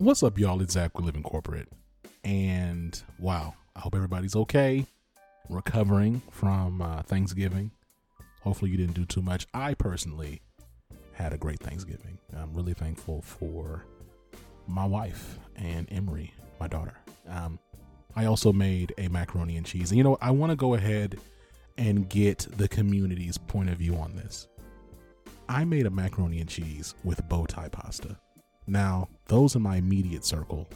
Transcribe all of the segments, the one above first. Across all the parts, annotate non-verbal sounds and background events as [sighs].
What's up, y'all? It's Zach with Living Corporate. And wow, I hope everybody's okay, recovering from uh, Thanksgiving. Hopefully, you didn't do too much. I personally had a great Thanksgiving. I'm really thankful for my wife and Emery, my daughter. Um, I also made a macaroni and cheese. And you know, I want to go ahead and get the community's point of view on this. I made a macaroni and cheese with bow tie pasta. Now, those in my immediate circle,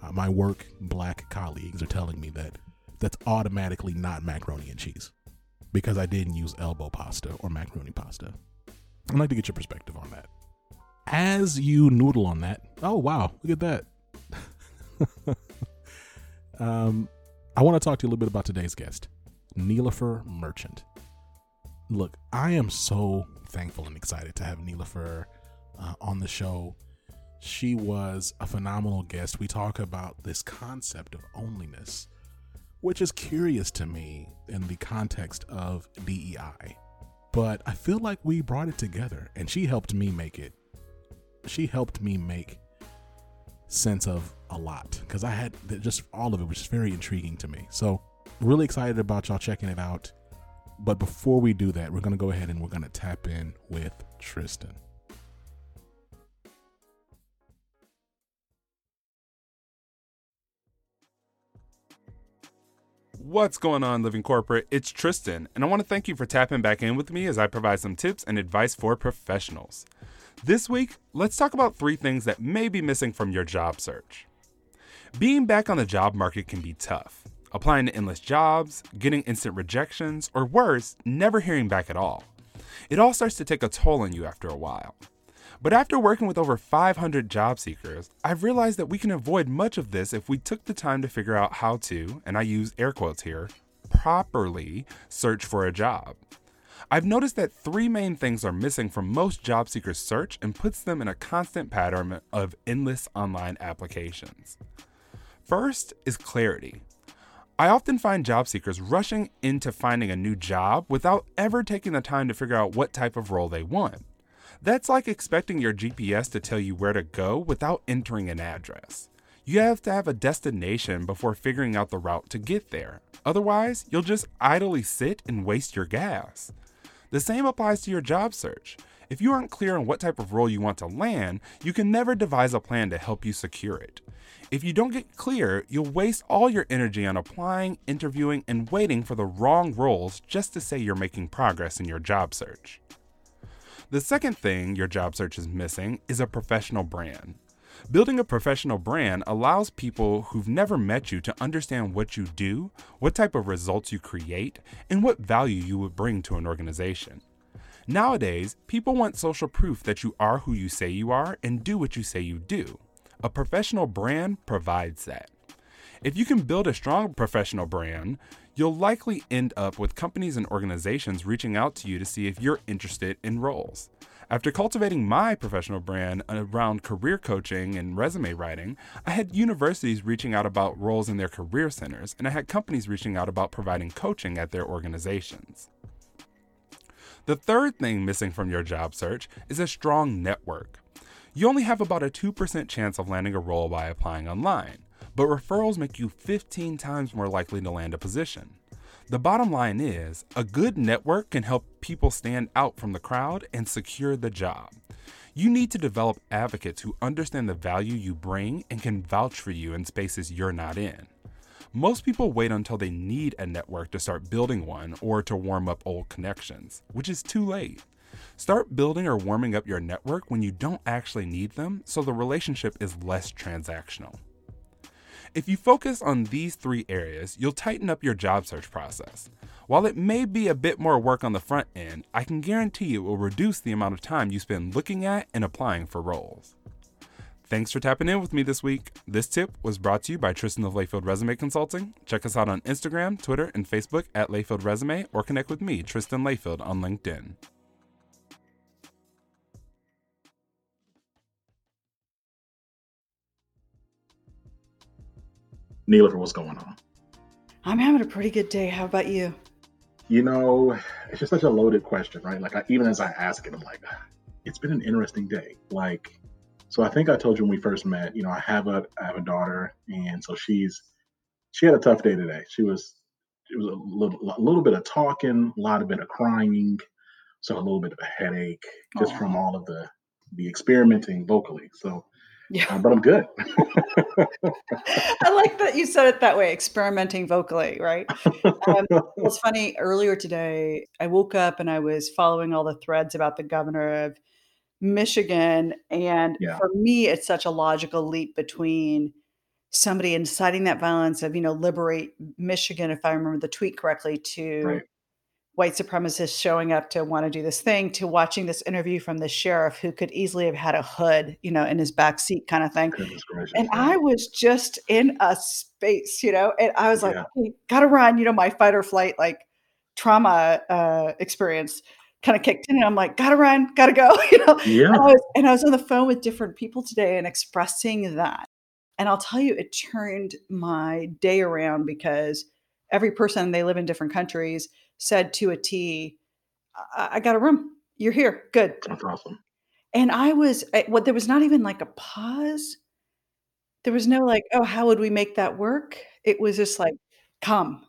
uh, my work black colleagues are telling me that that's automatically not macaroni and cheese because I didn't use elbow pasta or macaroni pasta. I'd like to get your perspective on that. As you noodle on that, oh wow, look at that. [laughs] um, I want to talk to you a little bit about today's guest, Nilofer Merchant. Look, I am so thankful and excited to have Nilofer uh, on the show. She was a phenomenal guest. We talk about this concept of onlyness, which is curious to me in the context of DEI. But I feel like we brought it together and she helped me make it. She helped me make sense of a lot because I had just all of it was just very intriguing to me. So, really excited about y'all checking it out. But before we do that, we're going to go ahead and we're going to tap in with Tristan. What's going on, Living Corporate? It's Tristan, and I want to thank you for tapping back in with me as I provide some tips and advice for professionals. This week, let's talk about three things that may be missing from your job search. Being back on the job market can be tough. Applying to endless jobs, getting instant rejections, or worse, never hearing back at all. It all starts to take a toll on you after a while. But after working with over 500 job seekers, I've realized that we can avoid much of this if we took the time to figure out how to, and I use air quotes here, properly search for a job. I've noticed that three main things are missing from most job seekers' search and puts them in a constant pattern of endless online applications. First is clarity. I often find job seekers rushing into finding a new job without ever taking the time to figure out what type of role they want. That's like expecting your GPS to tell you where to go without entering an address. You have to have a destination before figuring out the route to get there. Otherwise, you'll just idly sit and waste your gas. The same applies to your job search. If you aren't clear on what type of role you want to land, you can never devise a plan to help you secure it. If you don't get clear, you'll waste all your energy on applying, interviewing, and waiting for the wrong roles just to say you're making progress in your job search. The second thing your job search is missing is a professional brand. Building a professional brand allows people who've never met you to understand what you do, what type of results you create, and what value you would bring to an organization. Nowadays, people want social proof that you are who you say you are and do what you say you do. A professional brand provides that. If you can build a strong professional brand, you'll likely end up with companies and organizations reaching out to you to see if you're interested in roles. After cultivating my professional brand around career coaching and resume writing, I had universities reaching out about roles in their career centers, and I had companies reaching out about providing coaching at their organizations. The third thing missing from your job search is a strong network. You only have about a 2% chance of landing a role by applying online but referrals make you 15 times more likely to land a position. The bottom line is, a good network can help people stand out from the crowd and secure the job. You need to develop advocates who understand the value you bring and can vouch for you in spaces you're not in. Most people wait until they need a network to start building one or to warm up old connections, which is too late. Start building or warming up your network when you don't actually need them so the relationship is less transactional. If you focus on these three areas, you'll tighten up your job search process. While it may be a bit more work on the front end, I can guarantee it will reduce the amount of time you spend looking at and applying for roles. Thanks for tapping in with me this week. This tip was brought to you by Tristan of Layfield Resume Consulting. Check us out on Instagram, Twitter, and Facebook at Layfield Resume or connect with me, Tristan Layfield, on LinkedIn. Nilofer, what's going on? I'm having a pretty good day. How about you? You know, it's just such a loaded question, right? Like, I, even as I ask it, I'm like, ah, it's been an interesting day. Like, So I think I told you when we first met, you know, I have a I have a daughter, and so she's she had a tough day today. She was it was a little a little bit of talking, a lot of bit of crying, so a little bit of a headache just from all of the the experimenting vocally. So, Yeah. uh, but I'm good. [laughs] [laughs] I like that you said it that way, experimenting vocally, right? Um, it's funny, earlier today, I woke up and I was following all the threads about the governor of Michigan, and yeah, for me, it's such a logical leap between somebody inciting that violence of, you know, "Liberate Michigan," if I remember the tweet correctly, to right. White supremacists showing up to wanna do this thing, to watching this interview from the sheriff who could easily have had a hood, you know, in his back seat kinda thing. And I was just in a space, you know, and I was like, Yeah, "Okay, gotta run," you know, my fight or flight, like, trauma, uh, experience kinda kicked in, and I'm like, "Gotta run, gotta go," [laughs] you know? yeah, And I was and I was on the phone with different people today and expressing that. And I'll tell you, it turned my day around because every person, they live in different countries, said to a T, "I I got a room. You're here. Good." that's awesome. And I was eh, I what there was not even like a pause. There was no like, "Oh, how would we make that work?" It was just like, "Come,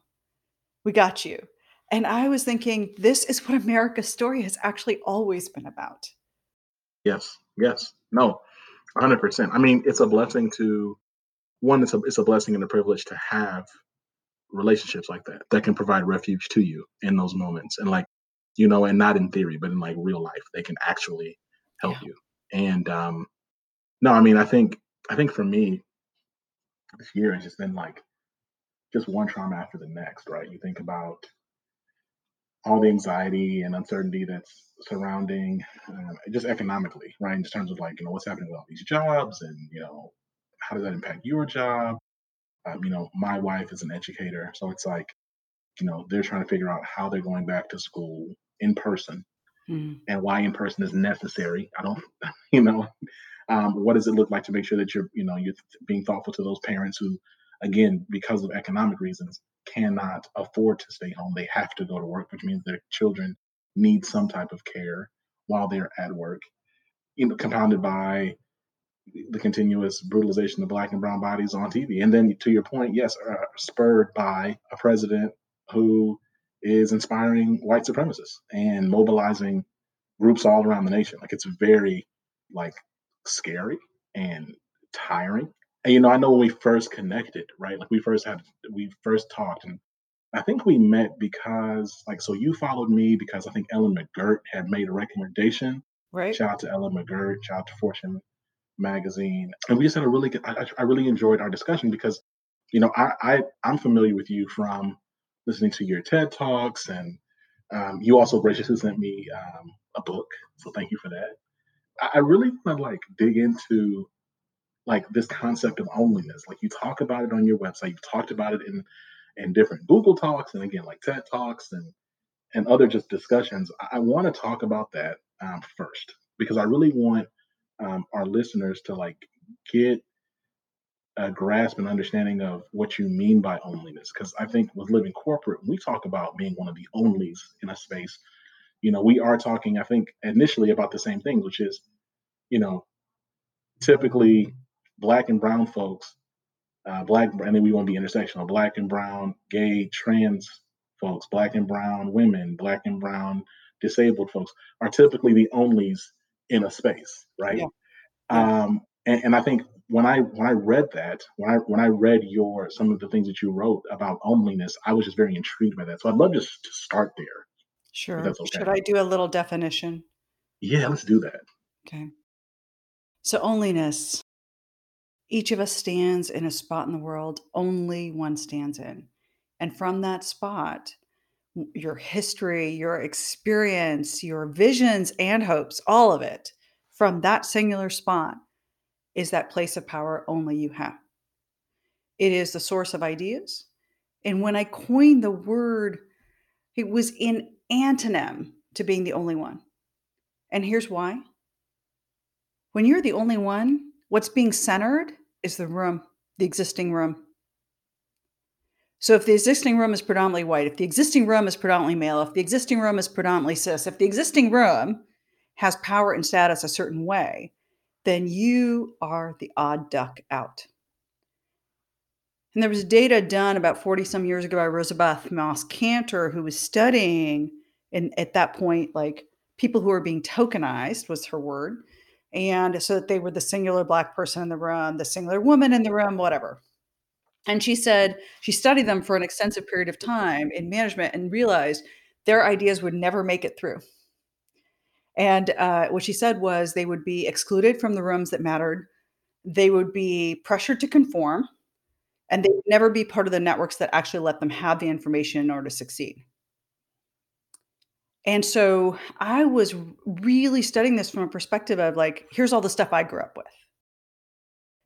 we got you." And I was thinking, this is what America's story has actually always been about. Yes, yes, no, 100%. I mean, it's a blessing to one. It's a it's a blessing and a privilege to have relationships like that that can provide refuge to you in those moments and like you know and not in theory but in like real life they can actually help Yeah. you. And um no i mean i think i think for me this year has just been like just one trauma after the next right? You think about all the anxiety and uncertainty that's surrounding um, just economically right? In terms of like you know what's happening with all these jobs and you know how does that impact your job um, you know my wife is an educator so it's like you know, they're trying to figure out how they're going back to school in person Mm. and why in person is necessary. I don't, [laughs] you know, um, what does it look like to make sure that you're, you know, you're being thoughtful to those parents who, again, because of economic reasons, cannot afford to stay home. They have to go to work, which means their children need some type of care while they're at work. You know, compounded by the continuous brutalization of black and brown bodies on TV. And then to your point, yes, uh, spurred by a president who is inspiring white supremacists and mobilizing groups all around the nation. Like it's very like scary and tiring. And you know, I know when we first connected, right? Like we first had we first talked and I think we met because like so you followed me because I think Ellen McGirt had made a recommendation. Right? Shout out to Ellen McGirt, shout out to Fortune magazine, and we just had a really good. I, I really enjoyed our discussion because, you know, I, I I'm familiar with you from listening to your TED talks, and um, you also graciously sent me um, a book, so thank you for that. I, I really want to like dig into like this concept of onlyness. Like you talk about it on your website, you've talked about it in in different Google talks, and again like TED talks and and other just discussions. I, I want to talk about that um, first because I really want um, our listeners to like get a grasp and understanding of what you mean by onlyness. Because I think with living corporate, we talk about being one of the onlys in a space, you know, we are talking, I think, initially about the same thing, which is, you know, typically black and brown folks, uh, black, and then we want to be intersectional, black and brown, gay, trans folks, black and brown women, black and brown disabled folks are typically the onlys in a space, right? Yeah. Um, and, and I think when I when I read that, when I when I read your some of the things that you wrote about onlyness, I was just very intrigued by that. So I'd love just to start there, Sure. that's okay. Should I do a little definition? Yeah, let's do that. Okay. So, onlyness. Each of us stands in a spot in the world only one stands in. And from that spot, your history, your experience, your visions and hopes, all of it, from that singular spot is that place of power only you have. It is the source of ideas. And when I coined the word, it was in antonym to being the only one. And here's why. When you're the only one, what's being centered is the room, the existing room. So if the existing room is predominantly white, if the existing room is predominantly male, if the existing room is predominantly cis, if the existing room has power and status a certain way, then you are the odd duck out. And there was data done about 40 some years ago by Rosabeth Moss Kanter, who was studying, and at that point, like people who were being tokenized was her word. And so that they were the singular black person in the room, the singular woman in the room, whatever. And she said she studied them for an extensive period of time in management and realized their ideas would never make it through. And uh, what she said was they would be excluded from the rooms that mattered. They would be pressured to conform, and they would never be part of the networks that actually let them have the information in order to succeed. And so I was really studying this from a perspective of like, here's all the stuff I grew up with.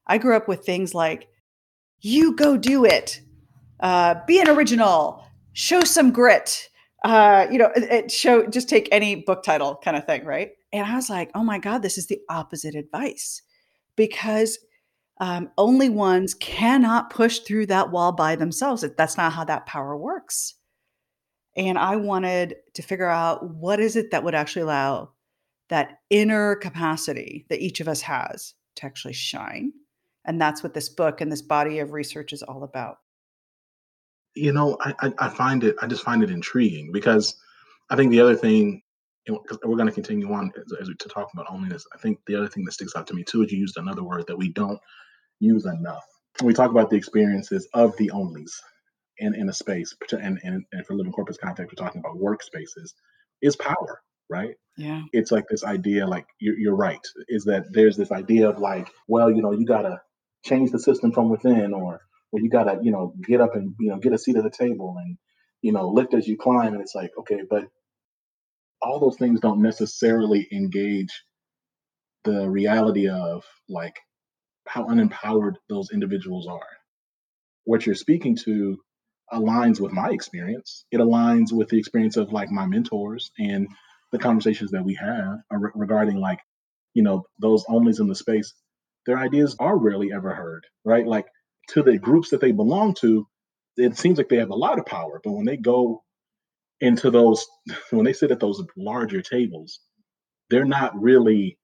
I grew up with things like, you go do it, uh, be an original, show some grit, uh, you know, it, show just take any book title kind of thing, right? And I was like, oh my God, this is the opposite advice because um, only ones cannot push through that wall by themselves. That's not how that power works. And I wanted to figure out what is it that would actually allow that inner capacity that each of us has to actually shine. And that's what this book and this body of research is all about. You know, I, I, I find it, I just find it intriguing because I think the other thing, because we're going to continue on as, as we, to talk about onlyness. I think the other thing that sticks out to me too is you used another word that we don't use enough. When we talk about the experiences of the onlys in, in a space, and, and, and for living corpus context, we're talking about workspaces, is power, right? Yeah. It's like this idea, like you're, you're right, is that there's this idea of like, well, you know, you got to change the system from within, or or you got to, you know, get up and, you know, get a seat at the table and, you know, lift as you climb. And it's like, okay, but all those things don't necessarily engage the reality of like how unempowered those individuals are. What you're speaking to aligns with my experience. It aligns with the experience of like my mentors and the conversations that we have uh, regarding like, you know, those onlys in the space. Their ideas are rarely ever heard, right? Like to the groups that they belong to, it seems like they have a lot of power. But when they go into those, [laughs] when they sit at those larger tables, they're not really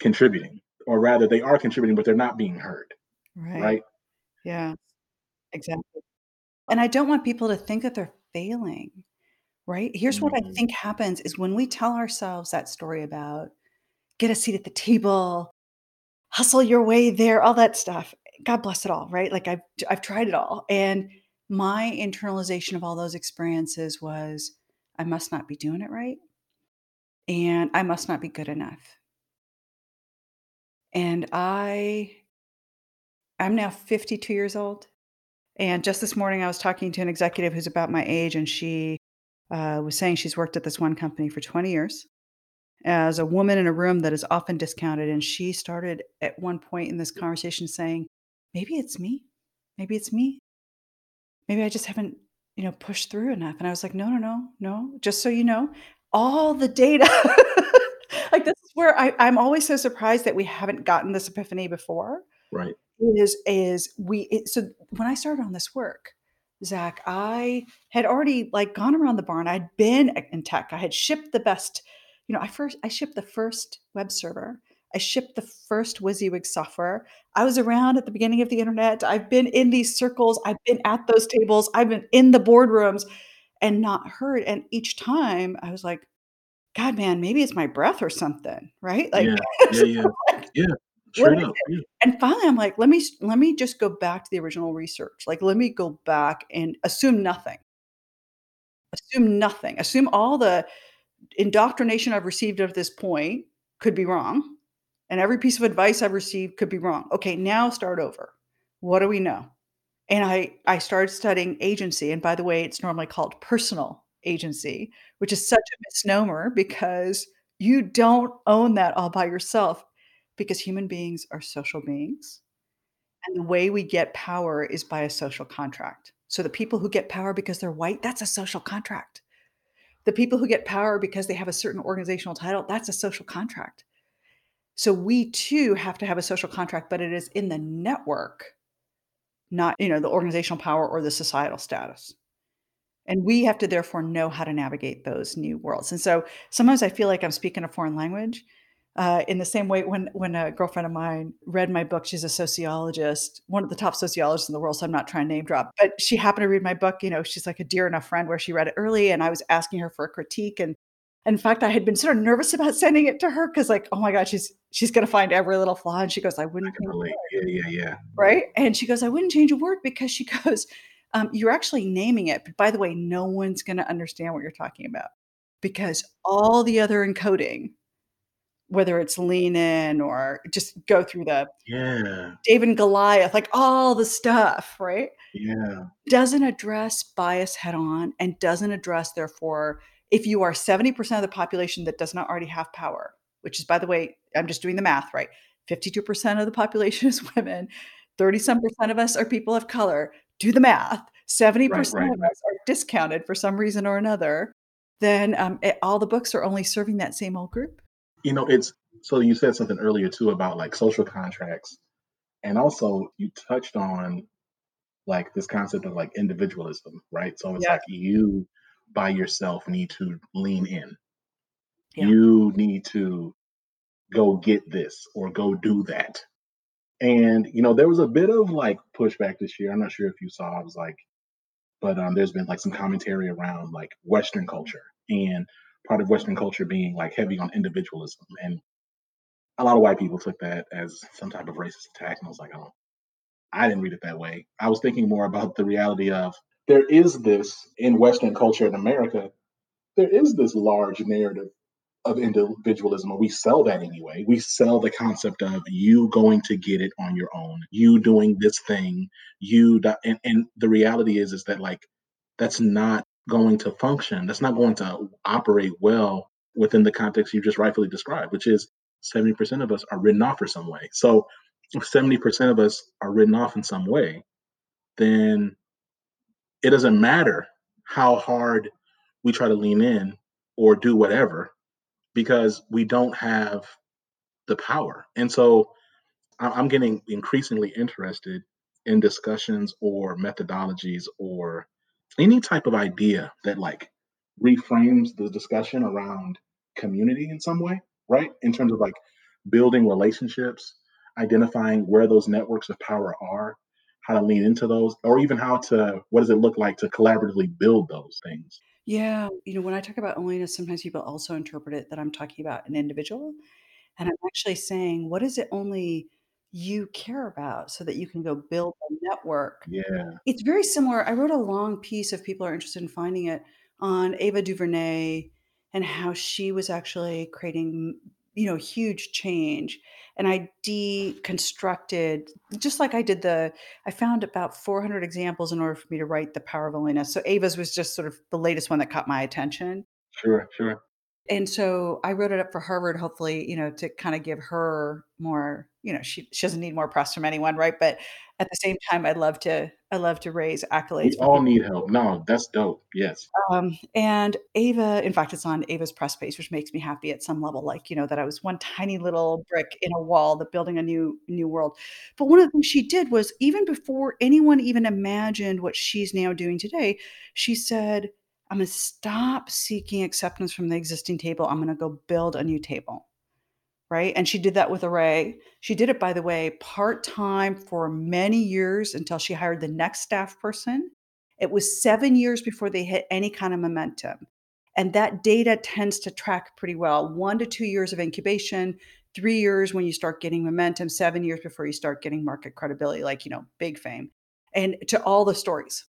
contributing, or rather, they are contributing, but they're not being heard, Right. right? Yeah, exactly. And I don't want people to think that they're failing, right? Here's what I Mm, think happens is when we tell ourselves that story about get a seat at the table, hustle your way there, all that stuff. God bless it all, right? Like I've I've tried it all. And my internalization of all those experiences was I must not be doing it right and I must not be good enough. And I I'm now 52 years old. And just this morning, I was talking to an executive who's about my age, and she uh, was saying she's worked at this one company for 20 years as a woman in a room that is often discounted. And she started at one point in this conversation saying, Maybe it's me. Maybe it's me. Maybe I just haven't, you know, pushed through enough. And I was like, No, no, no, no. Just so you know, all the data. [laughs] like, this is where I, I'm always so surprised that we haven't gotten this epiphany before right. is is we it, so when I started on this work, Zach, I had already like gone around the barn. I'd been in tech. I had shipped the best, you know, I first I shipped the first web server. I shipped the first WYSIWYG software. I was around at the beginning of the internet. I've been in these circles. I've been at those tables. I've been in the boardrooms and not heard. And each time I was like, God, man, maybe it's my breath or something, right? Like, Yeah. [laughs] Yeah. Yeah. [laughs] like, Yeah. what Straight is up. it? Yeah. And finally, I'm like, let me let me just go back to the original research. Like, let me go back and assume nothing. Assume nothing. Assume all the indoctrination I've received at this point could be wrong, and every piece of advice I've received could be wrong. Okay, now start over. What do we know? And I I started studying agency, and by the way, it's normally called personal agency, which is such a misnomer because you don't own that all by yourself because human beings are social beings. And the way we get power is by a social contract. So the people who get power because they're white, that's a social contract. The people who get power because they have a certain organizational title, that's a social contract. So we too have to have a social contract, but it is in the network, not, you know, the organizational power or the societal status. And we have to therefore know how to navigate those new worlds. And so sometimes I feel like I'm speaking a foreign language Uh, in the same way, when when a girlfriend of mine read my book, she's a sociologist, one of the top sociologists in the world. So I'm not trying to name drop, but she happened to read my book. You know, she's like a dear enough friend where she read it early, and I was asking her for a critique. And in fact, I had been sort of nervous about [laughs] sending it to her because, like, oh my god, she's she's going to find every little flaw. And she goes, I wouldn't. I. Yeah, yeah, yeah. Right. And she goes, I wouldn't change a word because she [laughs] goes, um, you're actually naming it. But by the way, no one's going to understand what you're talking about because all the other encoding whether it's lean in or just go through the Yeah. David and Goliath, like all the stuff, right? Yeah. Doesn't address bias head on and doesn't address, therefore, if you are 70% of the population that does not already have power, which is, by the way, I'm just doing the math, right? 52% of the population [laughs] is women, 30 some percent of us are people of color. Do the math. 70% Right, right, of right. us are discounted for some reason or another. Then um, it- all the books are only serving that same old group. You know, it's so you said something earlier too about like social contracts. And also you touched on like this concept of like individualism, right? So it's Yeah. like you by yourself need to lean in. Yeah. You need to go get this or go do that. And you know, there was a bit of like pushback this year. I'm not sure if you saw. I was like, but um, there's been like some commentary around like Western culture and part of Western culture being like heavy on individualism. And a lot of white people took that as some type of racist attack. And I was like, oh, I didn't read it that way. I was thinking more about the reality of there is this in Western culture in America, there is this large narrative of individualism, and we sell that anyway. We sell the concept of you going to get it on your own, you doing this thing, you, and, and the reality is, is that like that's not going to function. That's not going to operate well within the context you just rightfully described, which is 70% of us are written off for some way. So if 70% of us are written off in some way, then it doesn't matter how hard we try to lean in or do whatever because we don't have the power. And so I'm getting increasingly interested in discussions or methodologies or any type of idea that like reframes the discussion around community in some way, right? In terms of like building relationships, identifying where those networks of power are, how to lean into those, or even how to what does it look like to collaboratively build those things. Yeah, you know, when I talk about onlyness, sometimes people also interpret it that I'm talking about an individual. And I'm actually saying, what is it only you care about so that you can go mm-hmm. build a network? Yeah. It's very similar. I wrote a long piece if people are interested in finding it on Ava DuVernay and how she was actually creating, you know, huge change. And I deconstructed, just like I did the, I found about 400 examples in order for me to write The Power of Onlyness. So Ava's was just sort of the latest one that caught my attention. Sure, sure. And so I wrote it up for Harvard, hopefully, you know, to kind of give her more, you know, she, she doesn't need more press from anyone, right? But at the same time, I'd love to, I love to raise accolades. We all need help. No, that's dope. Yes. Um, and Ava, in fact, it's on Ava's press page, which makes me happy at some level. Like you know that I was one tiny little brick in a wall that building a new new world. But one of the things she did was even before anyone even imagined what she's now doing today, she said, "I'm going to stop seeking acceptance from the existing table. I'm going to go build a new table." Right. And she did that with Array. She did it, by the way, part time for many years until she hired the next staff person. It was seven years before they hit any kind of momentum. And that data tends to track pretty well one to two years of incubation, three years when you start getting momentum, seven years before you start getting market credibility, like, you know, big fame, and to all the stories.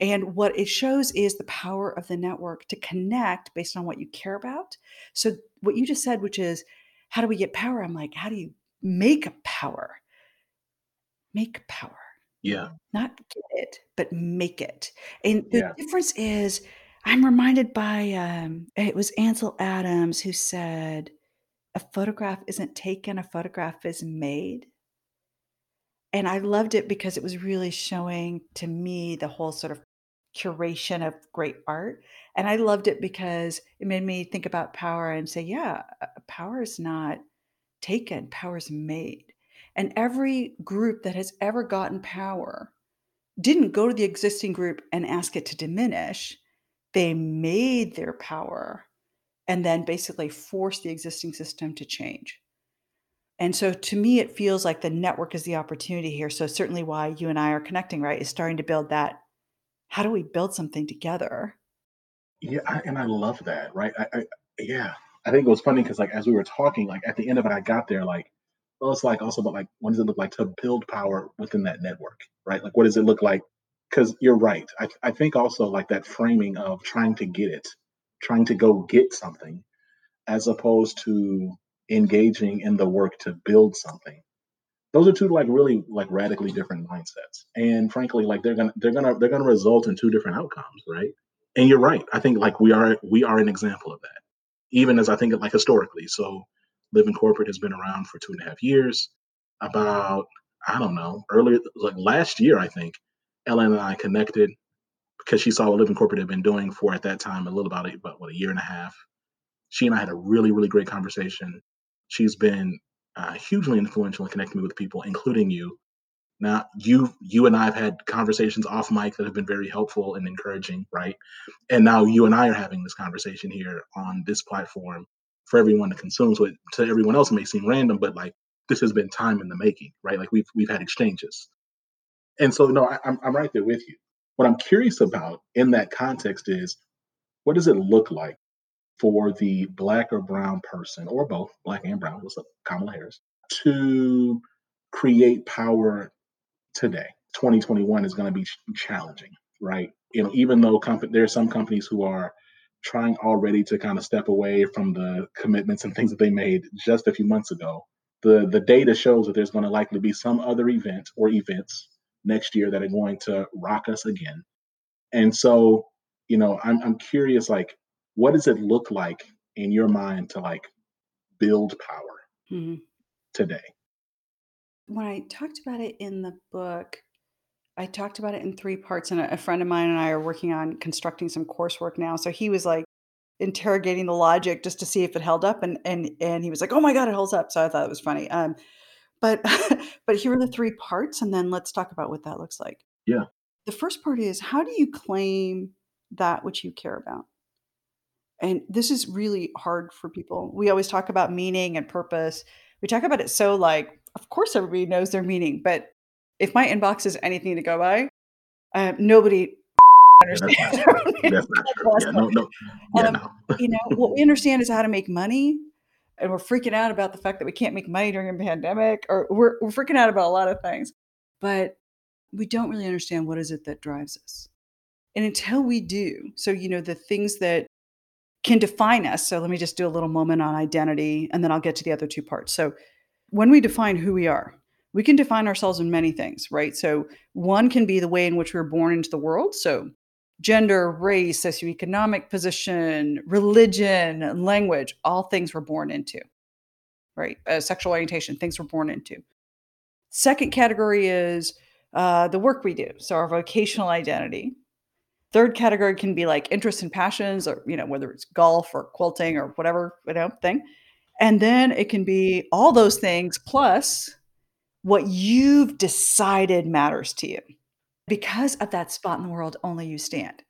And what it shows is the power of the network to connect based on what you care about. So, what you just said, which is, how do we get power? I'm like, how do you make power? Make power Yeah. not get it, but make it. And the Yeah. difference is, I'm reminded by um, it was Ansel Adams who said, "A photograph isn't taken; a photograph is made." And I loved it because it was really showing to me the whole sort of curation of great art. And I loved it because it made me think about power and say, yeah, uh, power is not taken, power is made. And every group that has ever gotten power didn't go to the existing group and ask it to diminish. They made their power and then basically forced the existing system to change. And so to me, it feels like the network is the opportunity here. So certainly why you and I are connecting, right? Is starting to build that. How do we build something together? Yeah, I, and I love that, right? I, I yeah, I think it was funny because like as we were talking, like at the end of it, I got there like, well, it's like also about like what does it look like to build power within that network, right? Like what does it look like? Because you're right. I, I think also like that framing of trying to get it, trying to go get something, as opposed to engaging in the work to build something. Those are two like really like radically different mindsets. And frankly, like they're gonna they're gonna they're gonna result in two different outcomes, right? And you're right. I think like we are we are an example of that. Even as I think like historically. So Living Corporate has been around for two and a half years. About I don't know, earlier like last year, I think, Ellen and I connected because she saw what Living Corporate had been doing for at that time a little about about what a year and a half. She and I had a really really great conversation. She's been uh, hugely influential in connecting me with people, including you. Now, you you and I have had conversations off mic that have been very helpful and encouraging, right? And now you and I are having this conversation here on this platform for everyone to consume. So it, to everyone else, it may seem random, but like this has been time in the making, right? Like we've we've had exchanges, and so no, I, I'm I'm right there with you. What I'm curious about in that context is, what does it look like for the black or brown person, or both, black and brown, what's up, Kamala Harris, to create power today? 2021 is going to be challenging, right? You know, even though comp- there are some companies who are trying already to kind of step away from the commitments and things that they made just a few months ago. The the data shows that there's going to likely be some other event or events next year that are going to rock us again. And so, you know, I'm I'm curious like what does it look like in your mind to like build power mm-hmm. today? When I talked about it in the book, I talked about it in three parts, and a, a friend of mine and I are working on constructing some coursework now. So he was like interrogating the logic just to see if it held up, and and and he was like, "Oh my god, it holds up!" So I thought it was funny. Um, but [laughs] but here are the three parts, and then let's talk about what that looks like. Yeah. The first part is how do you claim that which you care about? And this is really hard for people. We always talk about meaning and purpose. We talk about it so like, of course, everybody knows their meaning, but if my inbox is anything to go by, uh, nobody [laughs] understands. That's not true. [laughs] Yeah, no, no. Yeah, um, no. you know, what we understand is how to make money. And we're freaking out about the fact that we can't make money during a pandemic, or we're, we're freaking out about a lot of things. But we don't really understand what is it that drives us. And until we do, so, you know, the things that can define us. So let me just do a little moment on identity, and then I'll get to the other two parts. So when we define who we are, we can define ourselves in many things, right? So, one can be the way in which we're born into the world. So, gender, race, socioeconomic position, religion, language, all things we're born into, right? Uh, sexual orientation, things we're born into. Second category is uh, the work we do. So, our vocational identity. Third category can be like interests and passions, or, you know, whether it's golf or quilting or whatever, you know, thing. And then it can be all those things plus what you've decided matters to you. Because of that spot in the world, only you stand.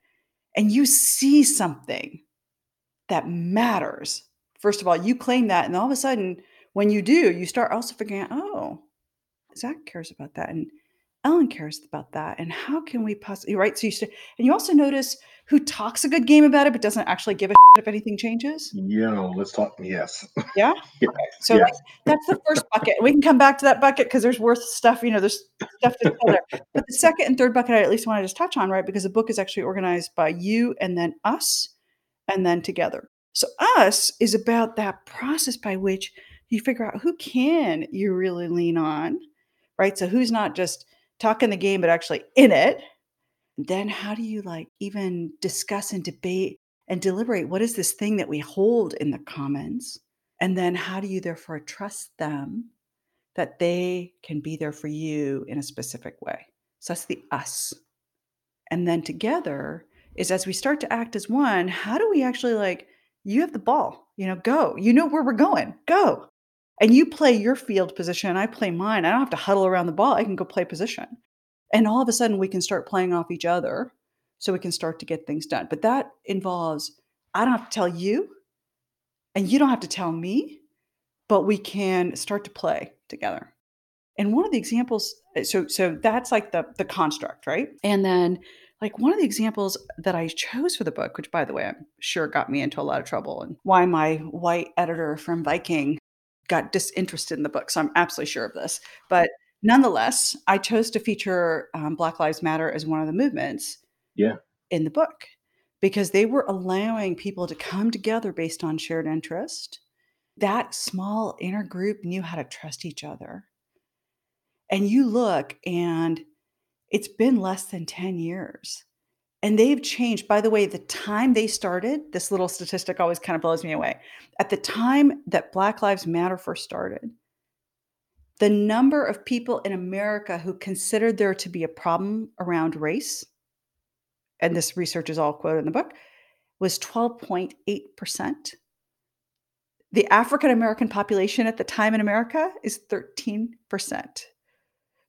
And you see something that matters. First of all, you claim that. And all of a sudden, when you do, you start also figuring out, oh, Zach cares about that. And Ellen cares about that. And how can we possibly, right? So you, st- and you also notice who talks a good game about it, but doesn't actually give a if anything changes? Yeah, let's talk. Yes. [laughs] Yeah. yeah. Okay. So yes. that's the first bucket. We can come back to that bucket because there's worth stuff. You know, there's stuff to tell there. But the second and third bucket, I at least want to just touch on, right? Because the book is actually organized by you and then us, and then together. So us is about that process by which you figure out who can you really lean on, right? So who's not just talking the game, but actually in it. Then how do you like even discuss and debate and deliberate what is this thing that we hold in the commons? And then how do you therefore trust them that they can be there for you in a specific way? So that's the us. And then together is as we start to act as one, how do we actually like, you have the ball, you know, go. You know where we're going, go. And you play your field position, and I play mine. I don't have to huddle around the ball. I can go play position. And all of a sudden, we can start playing off each other so we can start to get things done. But that involves, I don't have to tell you, and you don't have to tell me. but we can start to play together. And one of the examples, uh, so so that's like the the construct, right? And then like one of the examples that I chose for the book, which by the way, I'm sure got me into a lot of trouble and why my white editor from Viking got disinterested in the book. So I'm absolutely sure of this. But nonetheless, I chose to feature um, Black Lives Matter as one of the movements Yeah. in the book because they were allowing people to come together based on shared interest. That small inner group knew how to trust each other. And you look, and it's been less than 10 years. And they've changed. By the way, the time they started, this little statistic always kind of blows me away. At the time that Black Lives Matter first started, the number of people in America who considered there to be a problem around race, and this research is all quoted in the book, was 12.8%. The African American population at the time in America is 13%.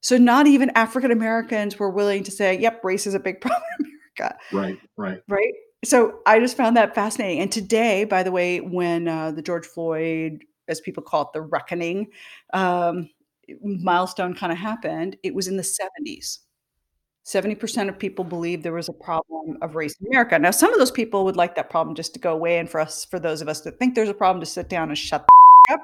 So not even African Americans were willing to say, yep, race is a big [laughs] problem America. Right. Right. Right. So I just found that fascinating. And today, by the way, when uh, the George Floyd, as people call it, the reckoning um, milestone kind of happened, it was in the 70s. 70% of people believe there was a problem of race in America. Now, some of those people would like that problem just to go away, and for us, for those of us that think there's a problem, to sit down and shut [laughs] up.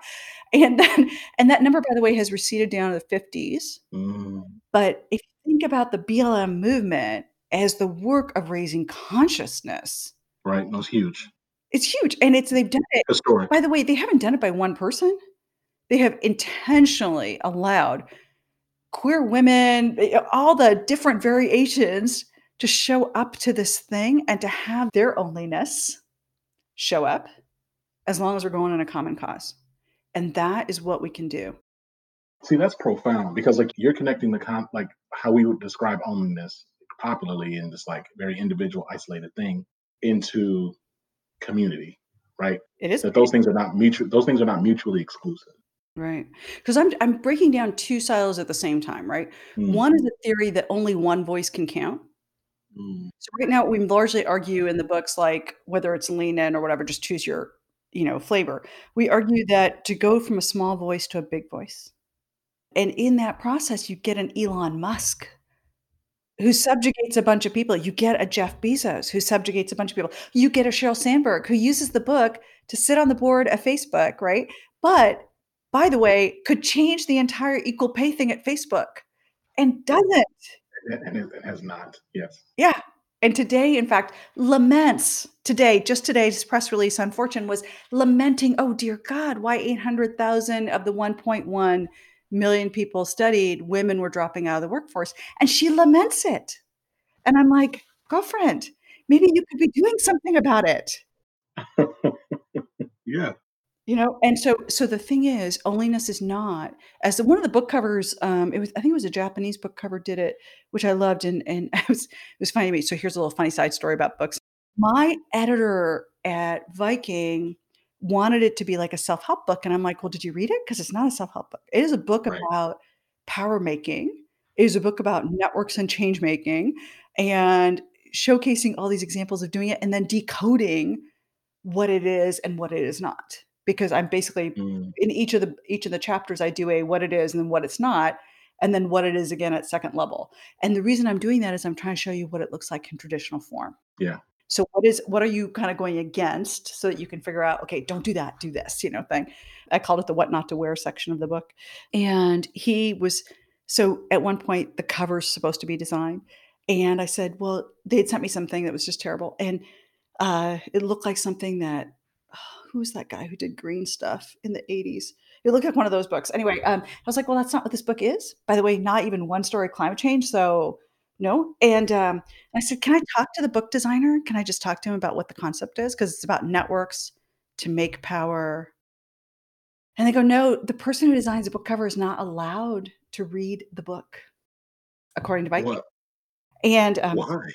And then, and that number, by the way, has receded down to the 50s. Mm, But if you think about the BLM movement as the work of raising consciousness, right. That's huge. it's huge, and it's they've done it. Historic. By the way, they haven't done it by one person. They have intentionally allowed queer women, eh, all the different variations to show up to this thing and to have their onlyness show up as long as we're going on a common cause. And that is what we can do. See, that's profound because like you're connecting the con like how we would describe onlyness popularly in this like very individual, isolated thing into community, right? It is That those things are not mutual. Those things are not mutually exclusive. right. Because I'm I'm breaking down two silos at the same time, right? Mm, One is a theory that only one voice can count. mm, So right now we largely argue in the books like whether it's lean in or whatever, just choose your, you know, flavor. We argue that to go from a small voice to a big voice. And in that process, you get an Elon Musk who subjugates a bunch of people. You get a Jeff Bezos who subjugates a bunch of people. You get a Sheryl Sandberg who uses the book to sit on the board of Facebook, right? But by the way, could change the entire equal pay thing at Facebook and doesn't. and it has not. Yes. Yeah. And today, in fact, laments today, just today's press release on Fortune was lamenting, oh dear God, why 800,000 of the 1.1 million people studied, women were dropping out of the workforce. And she laments it. And I'm like, girlfriend, maybe you could be doing something about it. [laughs] yeah. You know, and so so the thing is, onlyness is not as the, one of the book covers. Um, it was I think it was a Japanese book cover did it, which I loved, and and [laughs] it was it was funny to me. So here's a little funny side story about books. My editor at Viking wanted it to be like a self help book, and I'm like, well, did you read it? Because it's not a self help book. It is a book Right. about power making. It is a book about networks and change making, and showcasing all these examples of doing it, and then decoding what it is and what it is not because i'm basically Mm, in each of the each of the chapters i do a what it is and then what it's not and then what it is again at second level and the reason i'm doing that is i'm trying to show you what it looks like in traditional form Yeah. So what is what are you kind of going against so that you can figure out okay don't do that do this you know thing. I called it the what not to wear section of the book. And he was so at one point the cover's supposed to be designed and i said well they had sent me something that was just terrible and uh, it looked like something that who was that guy who did green stuff in the 80s it looked like one of those books. Anyway um, i was like well that's not what this book is. By the way not even one story climate change so no and um, i said can i talk to the book designer can i just talk to him about what the concept is because it's about networks to make power and they go no the person who designs the book cover is not allowed to read the book according to Viking. what? and um, Why?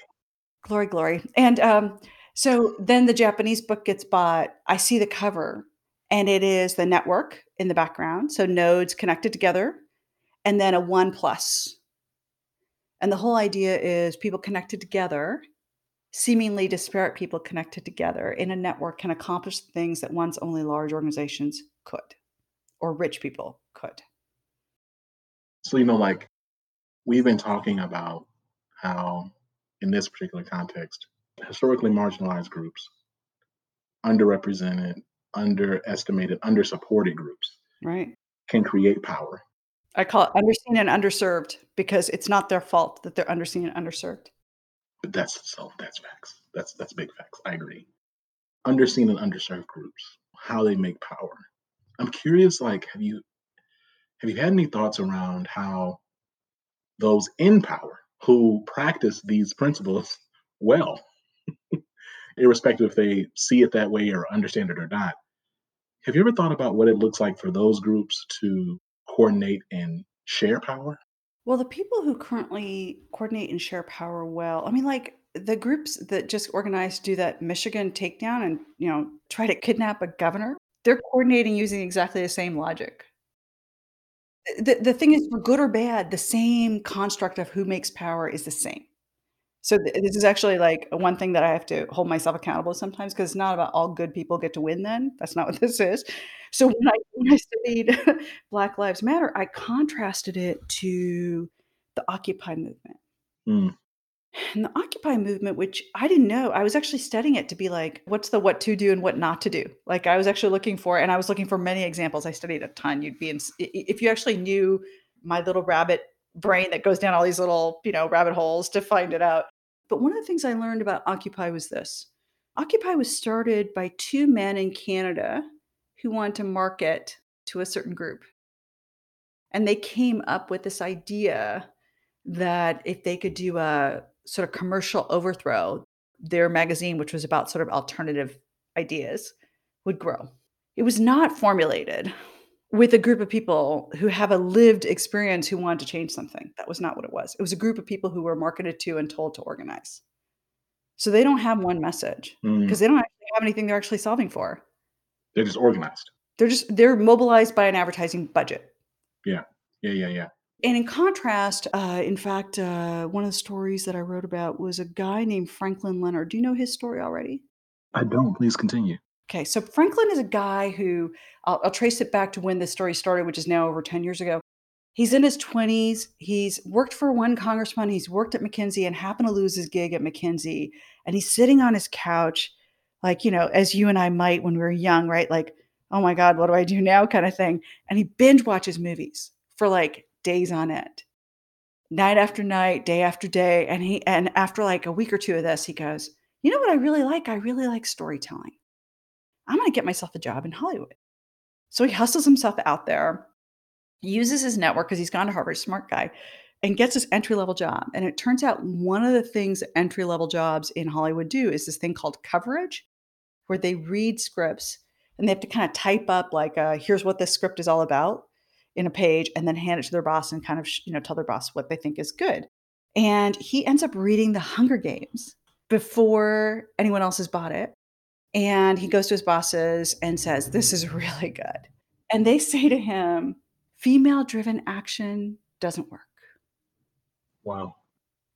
glory glory and um so then the japanese book gets bought i see the cover and it is the network in the background so nodes connected together and then a one plus and the whole idea is people connected together seemingly disparate people connected together in a network can accomplish things that once only large organizations could or rich people could. So, you know, like we've been talking about how, in this particular context, historically marginalized groups, underrepresented, underestimated, undersupported groups Right. can create power. I call it underseen and underserved because it's not their fault that they're underseen and underserved. But that's so that's facts. That's that's big facts. I agree. Underseen and underserved groups, how they make power. I'm curious, like, have you have you had any thoughts around how those in power who practice these principles [laughs] well, [laughs] irrespective if they see it that way or understand it or not, have you ever thought about what it looks like for those groups to coordinate and share power? Well, the people who currently coordinate and share power well, I mean, like the groups that just organized do that Michigan takedown and, you know, try to kidnap a governor, they're coordinating using exactly the same logic. The, the thing is, for good or bad, the same construct of who makes power is the same. So th- this is actually like one thing that I have to hold myself accountable sometimes because it's not about all good people get to win. Then that's not what [laughs] this is. So when I when I studied [laughs] Black Lives Matter, I contrasted it to the Occupy movement. Mm, And the Occupy movement, which I didn't know, I was actually studying it to be like, what's the what to do and what not to do? Like I was actually looking for, and I was looking for many examples. I studied a ton. You'd be in, if you actually knew my little rabbit brain that goes down all these little, you know, rabbit holes to find it out. But one of the things I learned about Occupy was this Occupy was started by two men in Canada who wanted to market to a certain group. And they came up with this idea that if they could do a sort of commercial overthrow, their magazine, which was about sort of alternative ideas, would grow. It was not formulated with a group of people who have a lived experience who wanted to change something. That was not what it was. It was a group of people who were marketed to and told to organize. So they don't have one message mm. because they don't actually have anything they're actually solving for. They're just organized. They're just they're mobilized by an advertising budget. Yeah, yeah, yeah, yeah. And in contrast, uh, in fact, uh, one of the stories that I wrote about was a guy named Franklin Leonard. Do you know his story already? I don't. Please continue. Okay, so Franklin is a guy who I'll, I'll trace it back to when this story started, which is now over 10 years ago. He's in his 20s. He's worked for one congressman. He's worked at McKinsey and happened to lose his gig at McKinsey. And he's sitting on his couch, like, you know, as you and I might when we were young, right? Like, oh my God, what do I do [laughs] now? kind of thing. And he binge watches movies for like days on end, night after night, day after day. And he, and after like a week or two of this, he goes, you know what I really like? I really like storytelling. I'm going to get myself a job in Hollywood. So he hustles himself out there, uses his network because he's gone to Harvard, smart guy, and gets this entry level job. And it turns out one of the things entry level jobs in Hollywood do is this thing called coverage, where they read scripts and they have to kind of type up like, uh, "Here's what this script is all about" in a page, and then hand it to their boss and kind of you know tell their boss what they think is good. And he ends up reading The Hunger Games before anyone else has bought it and he goes to his bosses and says, This is really good. And they say to him, Female driven action doesn't work. Wow.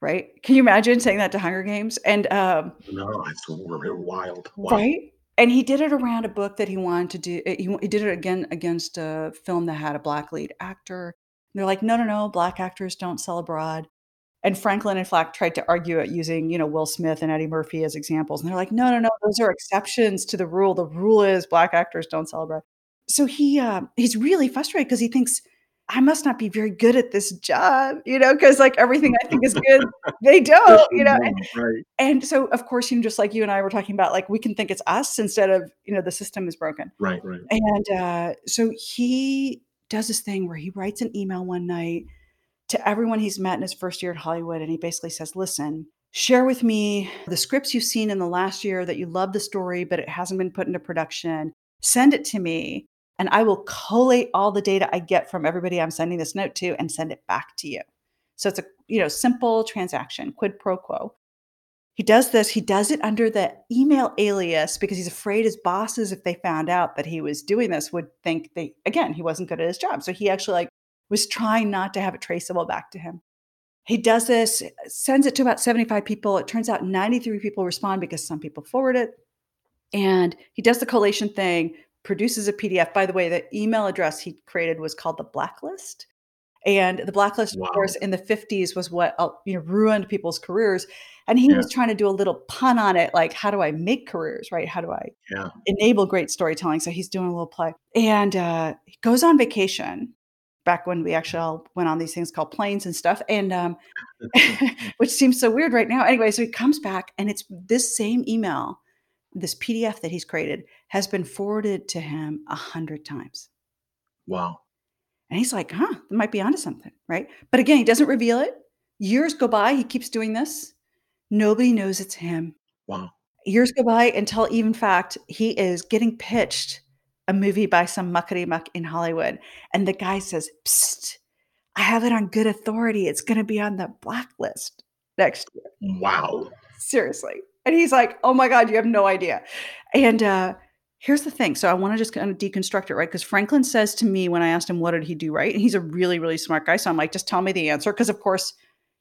Right? Can you imagine saying that to Hunger Games? And, um, No, it's wild. Wow. right? And he did it around a book that he wanted to do. eh, He, he did it again against a film that had a black lead actor. And they're like, no, no, no, black actors don't sell abroad. And Franklin and Flack tried to argue it using, you know, Will Smith and Eddie Murphy as examples. And they're like, no, no, no, those are exceptions to the rule. The rule is black actors don't abroad. So he uh, he's really frustrated because he thinks I must not be very good at this job, you know, because like everything I think is good, [laughs] they don't, you know. And, right. and so, of course, you know, just like you and I were talking about, like we can think it's us instead of, you know, the system is broken. Right, right. And uh, so he does this thing where he writes an email one night to everyone he's met in his first year at Hollywood. And he basically says, listen, share with me the scripts you've seen in the last year that you love the story, but it hasn't been put into production. Send it to me. And I will collate all the data I get from everybody I'm sending this note to and send it back to you. So it's a you know simple transaction, quid pro quo. He does this, he does it under the email alias because he's afraid his bosses, if they found out that he was doing this, would think they again, he wasn't good at his job. So he actually like was trying not to have it traceable back to him. He does this, sends it to about 75 people. It turns out 93 people respond because some people forward it. And he does the collation thing, produces a PDF. By the way, the email address he created was called the Blacklist. And the blacklist, Wow. of course, in the 50s was what uh, you know ruined people's careers. And he Yeah. was trying to do a little pun on it, like, how do I make careers, right? How do I Yeah. enable great storytelling? So he's doing a little play. And uh, he goes on vacation back when we actually all went on these things called planes and stuff. And um, [laughs] [laughs] which seems so weird right now. Anyway, so he comes back and it's this same email, this PDF that he's created has been forwarded to him a hundred times. Wow. And he's like, huh, that might be onto something, right? But again, he doesn't reveal it. Years go by, he keeps doing this. Nobody knows it's him. Wow. Years go by until even fact he is getting pitched a movie by some muckety muck in Hollywood. And the guy says, Psst, I have it on good authority. It's gonna be on the blacklist next year. Wow. Seriously. And he's like, oh my God, you have no idea. And uh here's the thing. So I want to just kind of deconstruct it, right? Because Franklin says to me when I asked him what did he do right, and he's a really, really smart guy. So I'm like, just tell me the answer. Because of course,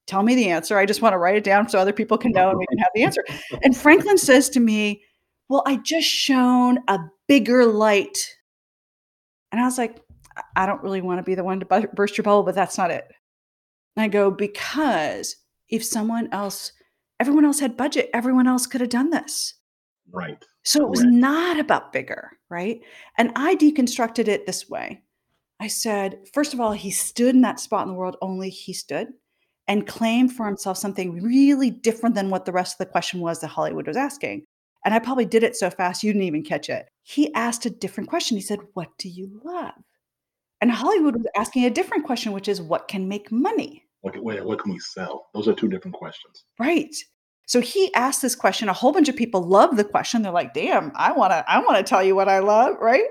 tell me the answer. I just want to write it down so other people can know and we can have the answer. And Franklin says to me, Well, I just shone a bigger light. And I was like, "I- don't really want to be the one to burst your bubble, but that's not it. And I go, Because if someone else, everyone else had budget, everyone else could have done this. Right. So it was Correct. not about bigger, right? And I deconstructed it this way. I said, first of all, he stood in that spot in the world, only he stood, and claimed for himself something really different than what the rest of the question was that Hollywood was asking. And I probably did it so fast you didn't even catch it. He asked a different question. He said, What do you love? And Hollywood was asking a different question, which is, What can make money? What, what can we sell? Those are two different questions. Right. So he asked this question. A whole bunch of people love the question. They're like, "Damn, I want to I want to tell you what I love," right?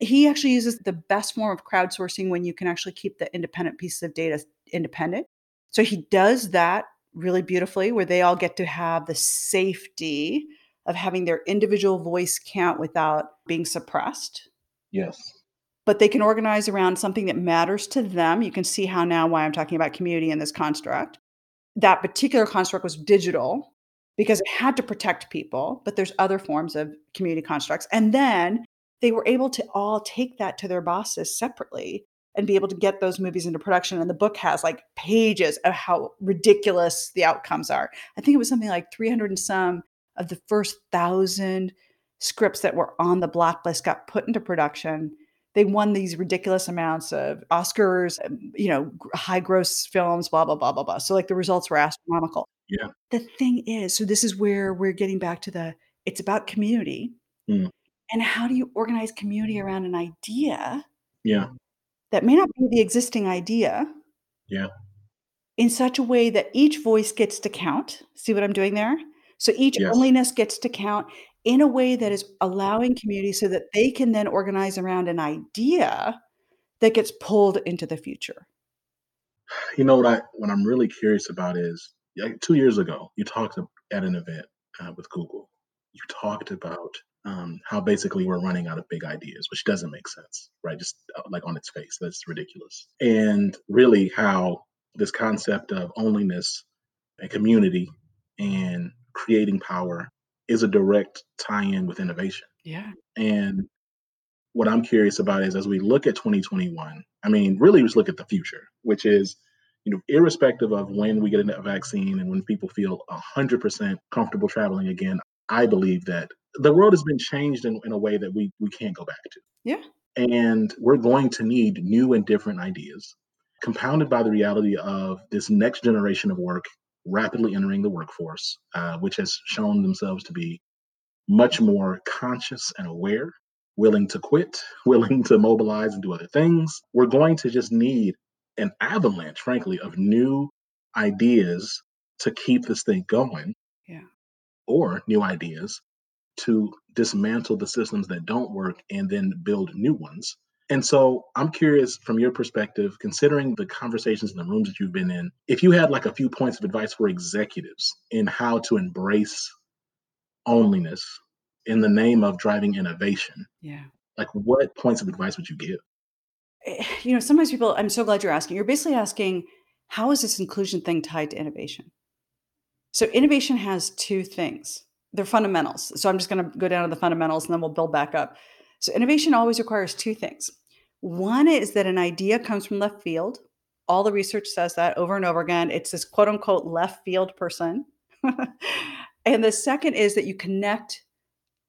He actually uses the best form of crowdsourcing when you can actually keep the independent pieces of data independent. So he does that really beautifully where they all get to have the safety of having their individual voice count without being suppressed Yes. but they can organize around something that matters to them. You can see how now why I'm talking about community in this construct. That particular construct was digital because it had to protect people, but there's other forms of community constructs. And then they were able to all take that to their bosses separately and be able to get those movies into production. And the book has like pages of how ridiculous the outcomes are. I think it was something like 300 and some of the first thousand scripts that were on the blacklist got put into production they won these ridiculous amounts of Oscars, um, you know, high gross films, blah, blah, blah, blah, blah. So, like, the results were astronomical. Yeah. The thing is, so this is where we're getting back to the it's about community. Mm. And how do you organize community around an idea Yeah. that may not be the existing idea? Yeah. In such a way that each voice gets to count. See what I'm doing there? So each Yes. onlyness gets to count in a way that is allowing community so that they can then organize around an idea that gets pulled into the future. You know what I what I'm really curious about is like two years ago you talked at an event uh, with Google. You talked about um, how basically we're running out of big ideas, which doesn't make sense, right? Just uh, like on its face, that's ridiculous. And really, how this concept of onlyness and community and creating power is a direct tie-in with innovation. Yeah. And what I'm curious about is as we look at 2021, I mean, really just look at the future, which is, you know, irrespective of when we get a vaccine and when people feel 100% comfortable traveling again, I believe that the world has been changed in, in a way that we, we can't go back to. Yeah. And we're going to need new and different ideas, compounded by the reality of this next generation of work rapidly entering the workforce, uh, which has shown themselves to be much more conscious and aware, willing to quit, [laughs] willing to mobilize and do other things. We're going to just need an avalanche, frankly, of new ideas to keep this thing going. Yeah. Or new ideas to dismantle the systems that don't work and then build new ones. And so I'm curious from your perspective, considering the conversations in the rooms that you've been in, if you had like a few points of advice for executives in how to embrace onlyness in the name of driving innovation, Yeah. like what points of advice would you give? Eh, You know, sometimes people, I'm so glad you're asking. You're basically asking, how is this inclusion thing tied to innovation? So, innovation has two things. They're fundamentals. So, I'm just going to go down to the fundamentals and then we'll build back up. So innovation always requires two things. One is that an idea comes from left field. All the research says that over and over again. It's this quote unquote left field person. [laughs] and the second is that you connect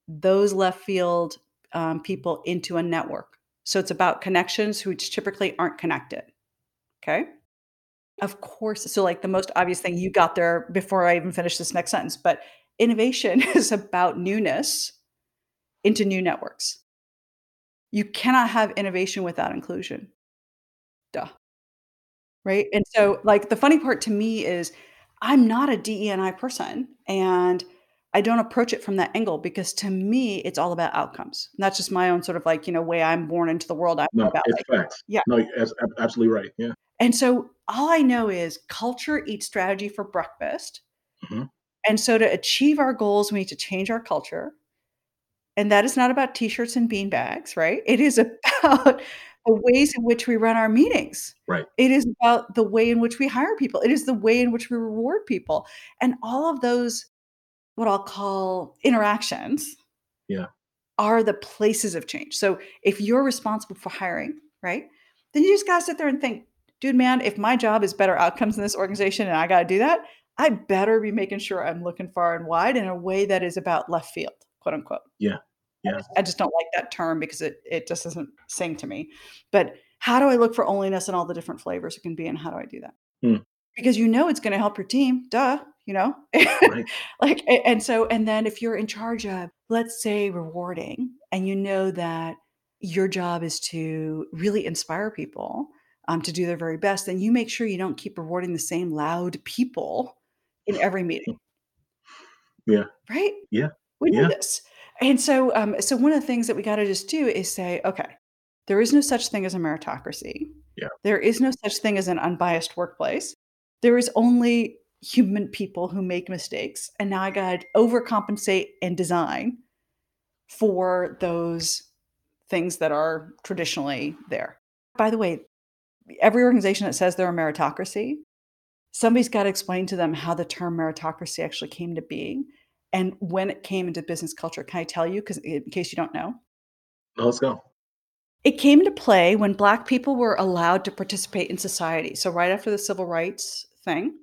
those left field um, people into a network. So it's about connections which typically aren't connected. Okay. Of course. So, like the most obvious thing you got there before I even finished this next sentence, but innovation [laughs] is about newness into new networks. You cannot have innovation without inclusion. Duh. Right. And so, like, the funny part to me is I'm not a DE&I person. And I don't approach it from that angle because to me, it's all about outcomes. And that's just my own sort of like, you know, way I'm born into the world. I'm No, about it's like, facts. yeah. No, that's absolutely right. Yeah. And so all I know is culture eats strategy for breakfast. Mhm. And so to achieve our goals, we need to change our culture. And that is not about t-shirts and bean bags, right? It is about the ways in which we run our meetings. Right. It is about the way in which we hire people. It is the way in which we reward people. And all of those, what I'll call interactions, Yeah. are the places of change. So if you're responsible for hiring, right? Then you just gotta sit there and think, dude, man, if my job is better outcomes in this organization and I gotta do that, I better be making sure I'm looking far and wide in a way that is about left field, quote unquote. Yeah. Yeah. I just don't like that term because it it just doesn't sing to me. But how do I look for onlyness and all the different flavors it can be, and how do I do that? Hmm. Because you know it's going to help your team, duh. You know, [laughs] Right. like and so and then if you're in charge of, let's say, rewarding, and you know that your job is to really inspire people um, to do their very best, then you make sure you don't keep rewarding the same loud people in [laughs] every meeting. Yeah. Right? Yeah. We know Yeah. this. And so um, so one of the things that we got to just do is say, okay, there is no such thing as a meritocracy. Yeah. There is no such thing as an unbiased workplace. There is only human people who make mistakes. And now I got to overcompensate and design for those things that are traditionally there. By the way, every organization that says they're a meritocracy, somebody's got to explain to them how the term meritocracy actually came to being and when it came into business culture. Can I tell you? Because in case you don't know, No, let's go. it came into play when Black people were allowed to participate in society. So, right after the civil rights thing,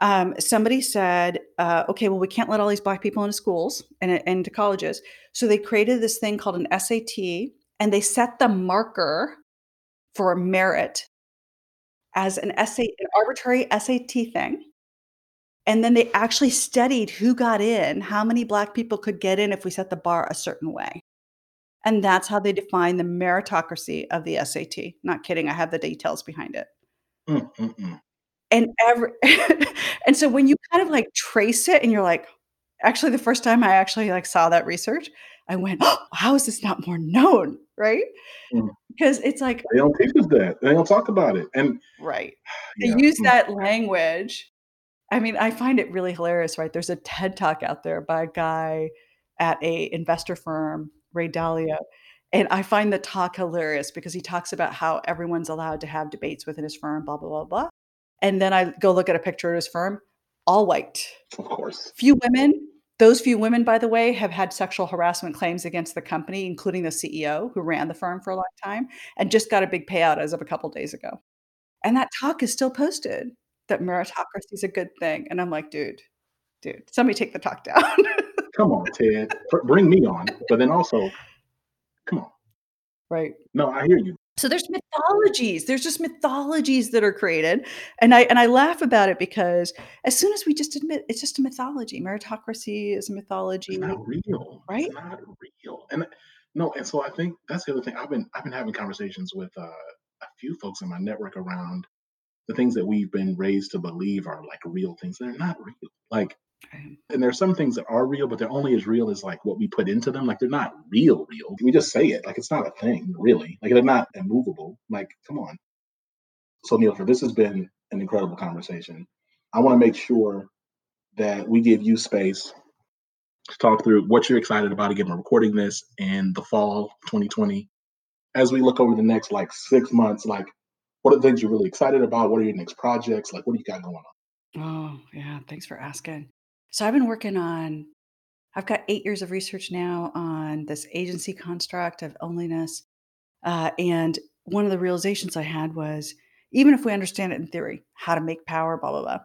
um, somebody said, uh, okay, well, we can't let all these Black people into schools and, and into colleges. So, they created this thing called an SAT and they set the marker for merit as an SAT, an arbitrary SAT thing. And then they actually studied who got in, how many Black people could get in if we set the bar a certain way. And that's how they define the meritocracy of the SAT. Not kidding, I have the details behind it. Mm, mm, mm. And every [laughs] and so when you kind of like trace it and you're like, actually the first time I actually like saw that research, I went, oh, how is this not more known? Right? Mm. Because it's like, They don't teach us that. They don't talk about it. And right. [sighs] They use mm, that language. I mean, I find it really hilarious, right? There's a TED talk out there by a guy at a investor firm, Ray Dalio. Mm-hmm. And I find the talk hilarious because he talks about how everyone's allowed to have debates within his firm, blah, blah, blah, blah. And then I go look at a picture of his firm, all white. of course. Few women. Those few women, by the way, have had sexual harassment claims against the company, including the CEO who ran the firm for a long time and just got a big payout as of a couple days ago. And that talk is still posted that meritocracy is a good thing. And I'm like, dude, dude, somebody take the talk [laughs] down. Come on, Ted. Bring me on. But then also, come on. right. No, I hear you. So there's mythologies. There's just mythologies that are created. And I and I laugh about it because as soon as we just admit it's just a mythology. Meritocracy is a mythology. It's not real. Right? It's not real. And no, and so I think that's the other thing. I've been I've been having conversations with uh, a few folks in my network around the things that we've been raised to believe are like real things. They're not real. Like Right. and there's some things that are real, but they're only as real as like what we put into them. Like they're not real, real. We just say it. Like it's not a thing, really. Like they're not immovable. Like, come on. So Nilofer, this has been an incredible conversation. I want to make sure that we give you space to talk through what you're excited about. Again, we're recording this in the fall 2020. As we look over the next like six months, like what are the things you're really excited about? What are your next projects? Like what do you got going on? Oh, yeah. Thanks for asking. So I've been working on I've got eight years of research now on this agency construct of onlyness. Uh, and one of the realizations I had was even if we understand it in theory, how to make power, blah, blah, blah,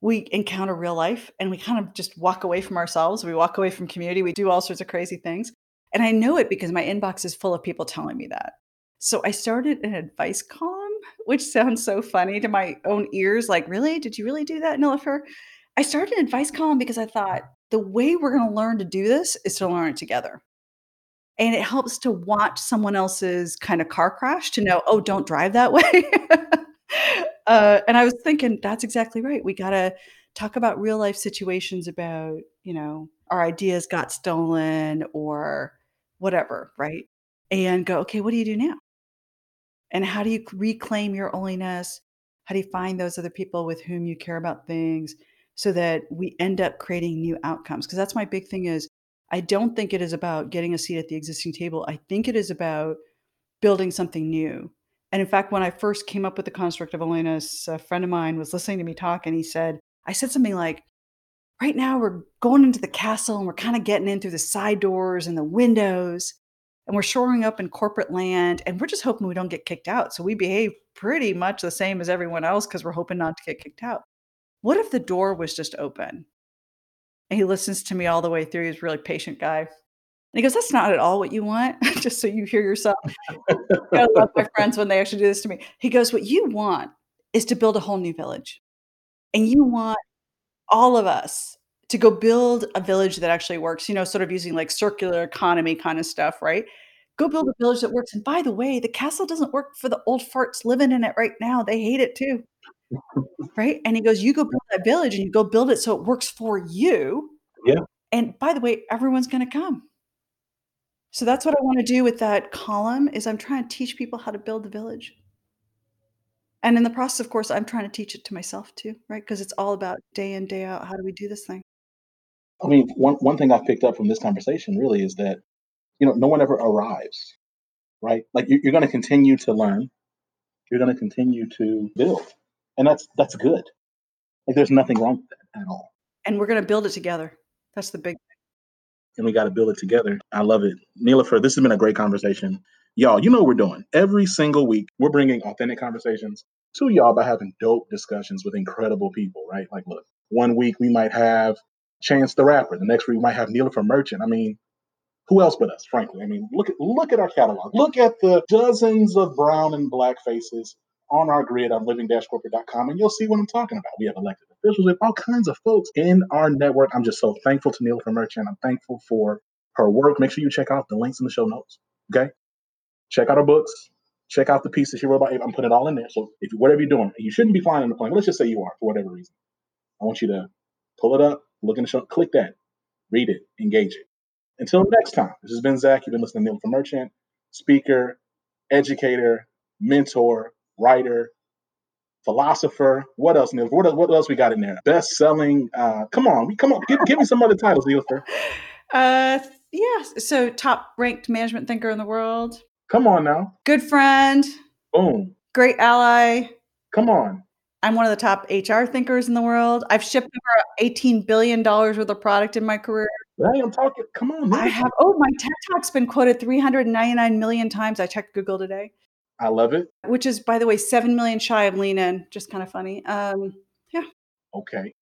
we encounter real life and we kind of just walk away from ourselves. We walk away from community. We do all sorts of crazy things. And I know it because my inbox is full of people telling me that. So I started an advice column, which sounds so funny to my own ears. Like, really? Did you really do that, Nilofer? I started an advice column because I thought the way we're going to learn to do this is to learn it together. And it helps to watch someone else's kind of car crash to know, oh, don't drive that [laughs] way. uh, and I was thinking, that's exactly right. We got to talk about real life situations about, you know, our ideas got stolen or whatever, right? And go, okay, what do you do now? And how do you reclaim your onlyness? How do you find those other people with whom you care about things so that we end up creating new outcomes? Because that's my big thing is I don't think it is about getting a seat at the existing table. I think it is about building something new. And in fact, when I first came up with the construct of onlyness, a friend of mine was listening to me talk and he said, I said something like, right now we're going into the castle and we're kind of getting in through the side doors and the windows and we're shoring up in corporate land and we're just hoping we don't get kicked out. So we behave pretty much the same as everyone else because we're hoping not to get kicked out. What if the door was just open? And he listens to me all the way through. He's a really patient guy. And he goes, That's not at all what you want, [laughs] just so you hear yourself. [laughs] I love my friends when they actually do this to me. He goes, What you want is to build a whole new village. And you want all of us to go build a village that actually works, you know, sort of using like circular economy kind of stuff, right? Go build a village that works. And by the way, the castle doesn't work for the old farts living in it right now. They hate it too. [laughs] right? And he goes, You go build that village and you go build it so it works for you. Yeah. And by the way, everyone's going to come. So that's what I want to do with that column is I'm trying to teach people how to build the village. And in the process, of course, I'm trying to teach it to myself too, right? Because it's all about day in, day out. How do we do this thing? I mean, one, one thing I've picked up from this conversation really is that, you know, no one ever arrives, right? Like you're, you're going to continue to learn. You're going to continue to build. And that's, that's good. Like there's nothing wrong with that at all. And we're going to build it together. That's the big thing. And we got to build it together. I love it. Nilofer, this has been a great conversation. Y'all, you know what we're doing. Every single week, we're bringing authentic conversations to y'all by having dope discussions with incredible people, right? Like, look, one week we might have Chance the Rapper. The next week we might have Nilofer Merchant. I mean, who else but us, frankly? I mean, look at look at our catalog. Look at the dozens of brown and black faces on our grid on living-corporate.com, and you'll see what I'm talking about. We have elected officials, we have all kinds of folks in our network. I'm just so thankful to Nilofer Merchant. I'm thankful for her work. Make sure you check out the links in the show notes. Okay, check out her books. Check out the piece that she wrote about. I'm putting it all in there. So if whatever you're doing, you shouldn't be flying on the plane. Let's just say you are for whatever reason. I want you to pull it up, look in the show, click that, read it, engage it. Until next time, this has been Zach. You've been listening to Nilofer Merchant, speaker, educator, mentor, writer, philosopher. What else, Neil? What, what else we got in there? Best selling. Uh, come on, we come on. Give, give me some other titles, Nilofer. [laughs] Uh, yeah. So top ranked management thinker in the world. Come on now. Good friend. Boom. Great ally. Come on. I'm one of the top HR thinkers in the world. I've shipped over 18 billion dollars worth of product in my career. Hey, I'm talking. Come on. I have. Oh, my TED Talk's been quoted 399 million times. I checked Google today. I love it. Which is, by the way, seven million shy of lean in. Just kind of funny. Um, yeah. Okay.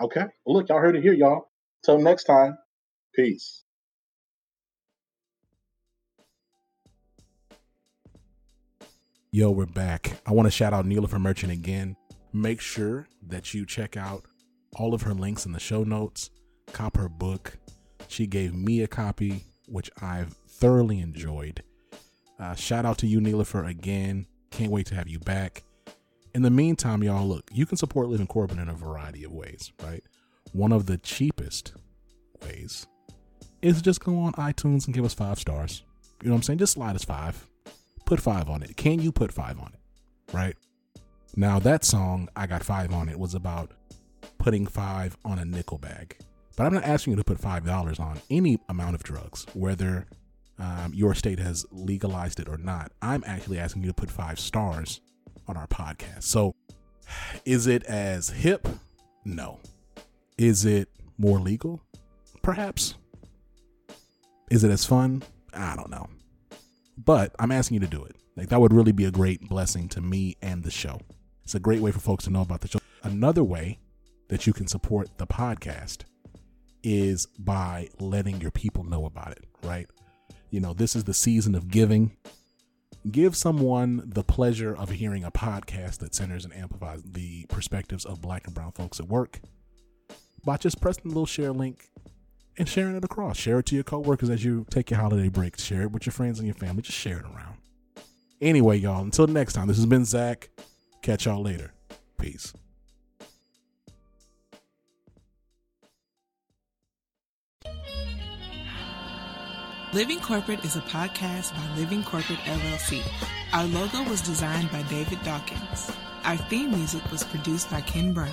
Okay. Well, look, y'all heard it here, y'all. Till next time. Peace. Yo, we're back. I want to shout out Nilofer Merchant again. Make sure that you check out all of her links in the show notes. Cop her book. She gave me a copy, which I've thoroughly enjoyed. Uh, shout out to you, Nilofer, again. Can't wait to have you back. In the meantime, y'all, look, you can support Living Corporate in a variety of ways, right? One of the cheapest ways is just go on iTunes and give us five stars. You know what I'm saying? Just slide us five put five on it. Can you put five on it? Right? Now, that song, I Got Five on It, was about putting five on a nickel bag. But I'm not asking you to put $5 on any amount of drugs, whether um, your state has legalized it or not. I'm actually asking you to put five stars on our podcast. So, is it as hip? No. Is it more legal? Perhaps. Is it as fun? I don't know. But I'm asking you to do it. Like that would really be a great blessing to me and the show. It's a great way for folks to know about the show. Another way that you can support the podcast is by letting your people know about it, right? You know, this is the season of giving. Give someone the pleasure of hearing a podcast that centers and amplifies the perspectives of black and brown folks at work by just pressing the little share link and sharing it across. Share it to your coworkers as you take your holiday break. Share it with your friends and your family. Just share it around. Anyway, y'all, until next time, this has been Zach. Catch y'all later. Peace. Living Corporate is a podcast by Living Corporate LLC. Our logo was designed by David Dawkins. Our theme music was produced by Ken Brown.